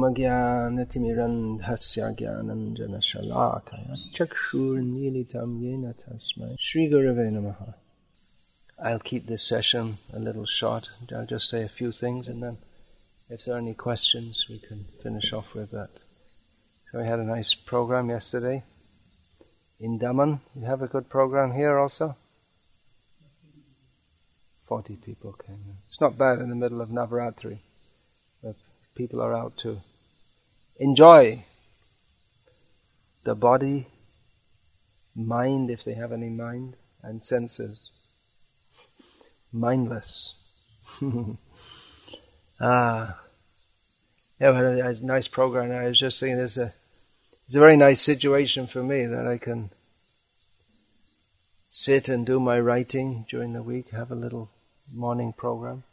ओमज्ञानतिमिरन्धस्य ज्ञानञ्जनशलाकया चक्षुर्मीलितं येन तस्मै श्रीगुरवे नमः I'll keep this session a little short. I'll just say a few things and then if there are any questions we can finish off with that. So we had a nice program yesterday in Daman. You have a good program here also? 40 people came. It's not bad in the middle of Navaratri people are out to enjoy the body, mind, if they have any mind, and senses. Mindless. ah. Yeah, had a nice program. I was just thinking this a, it's a very nice situation for me that I can sit and do my writing during the week, have a little morning program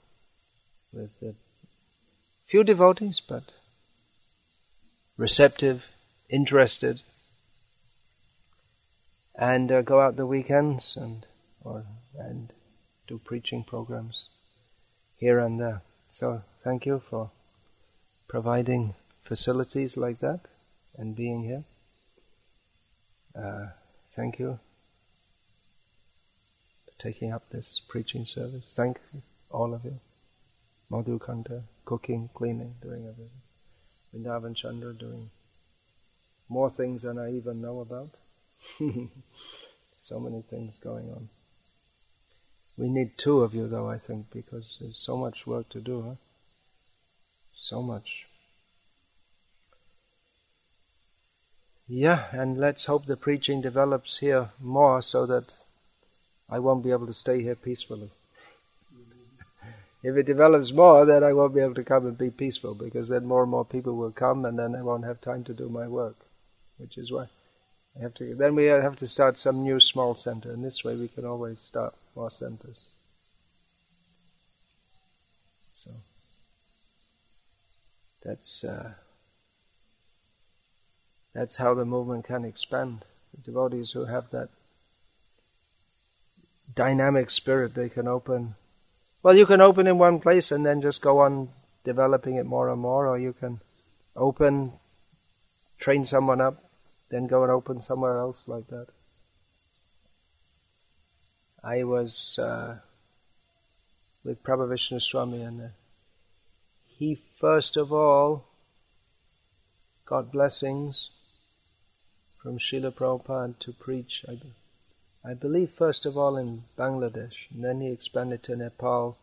with a Few devotees, but receptive, interested, and uh, go out the weekends and or and do preaching programs here and there. So thank you for providing facilities like that and being here. Uh, thank you for taking up this preaching service. Thank you, all of you. Madhukanta, cooking, cleaning, doing everything. Vrindavan Chandra doing more things than I even know about. so many things going on. We need two of you though, I think, because there's so much work to do, huh? So much. Yeah, and let's hope the preaching develops here more so that I won't be able to stay here peacefully. If it develops more, then I won't be able to come and be peaceful because then more and more people will come and then I won't have time to do my work, which is why I have to. Then we have to start some new small center, and this way we can always start more centers. So that's uh, that's how the movement can expand. The devotees who have that dynamic spirit, they can open well, you can open in one place and then just go on developing it more and more, or you can open, train someone up, then go and open somewhere else like that. I was uh, with Prabhavishnu Swami and uh, he first of all got blessings from Srila Prabhupada to preach. I I believe first of all in Bangladesh, and then he expanded to Nepal.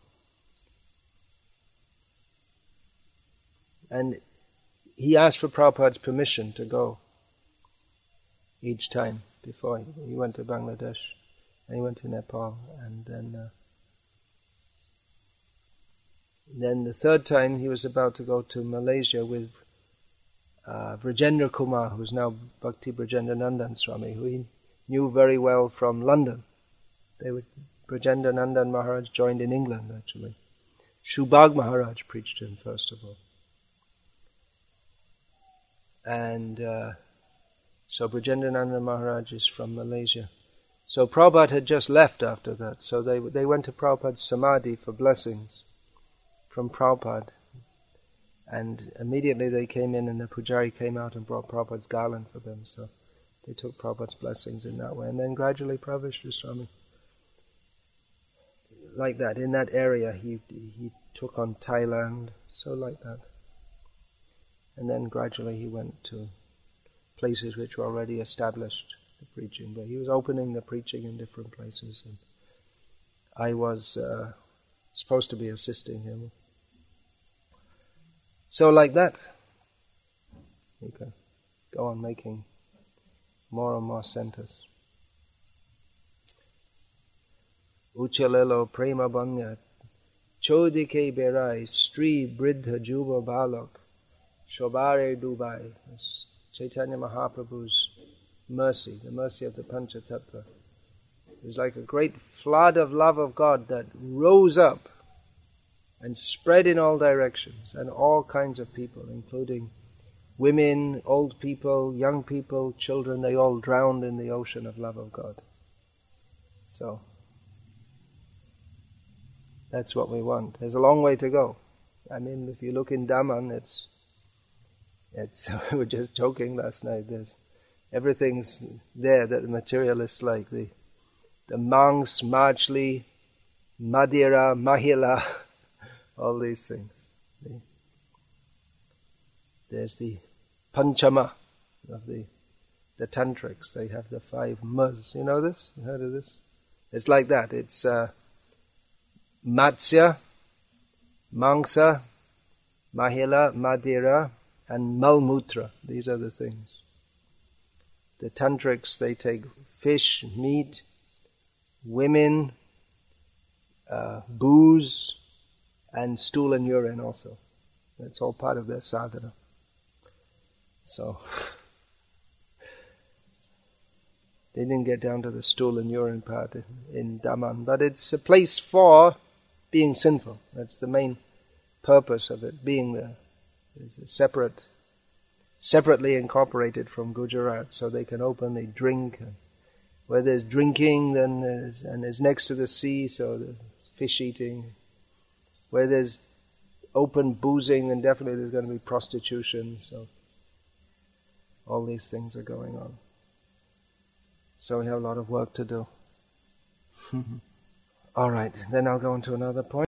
And he asked for Prabhupada's permission to go each time before he went to Bangladesh and he went to Nepal and then uh, then the third time he was about to go to Malaysia with uh, Vrajendra Kumar, who's now Bhakti Brajendra Nandan Swami, who he knew very well from London. They were Brajendra Nandan Maharaj joined in England actually. Shubhag Maharaj preached to him first of all. And uh, so Brajendra Nandan Maharaj is from Malaysia. So Prabhupada had just left after that. So they, they went to Prabhupada's Samadhi for blessings from Prabhupada. And immediately they came in and the pujari came out and brought Prabhupada's garland for them. So they took Prabhupada's blessings in that way. And then gradually Prabhupada Swami, like that, in that area, he, he took on Thailand, so like that. And then gradually he went to places which were already established, the preaching. But he was opening the preaching in different places. And I was uh, supposed to be assisting him. So like that, you can go on making more and more centers. Uchalelo prema banya chodike berai stri bridha juba balak shobare dubai. Chaitanya Mahaprabhu's mercy, the mercy of the Panchatattva. It was like a great flood of love of God that rose up and spread in all directions and all kinds of people, including Women, old people, young people, children, they all drowned in the ocean of love of God. So, that's what we want. There's a long way to go. I mean, if you look in Daman, it's It's, we were just joking last night. There's everything's there that the materialists like. The, the monks, Majli, Madhira, Mahila, all these things. There's the Panchama of the, the Tantrics. They have the five mus. You know this? You heard of this? It's like that. It's uh, Matsya, Mangsa, Mahila, Madhira, and Malmutra. These are the things. The tantrics, they take fish, meat, women, uh, booze, and stool and urine also. That's all part of their sadhana. So, they didn't get down to the stool and urine part in Daman, but it's a place for being sinful. That's the main purpose of it being there. It's a separate separately incorporated from Gujarat, so they can openly drink. Where there's drinking, then there's, and it's next to the sea, so there's fish eating. Where there's open boozing, then definitely there's going to be prostitution. So all these things are going on. So we have a lot of work to do. all right, then I'll go on to another point.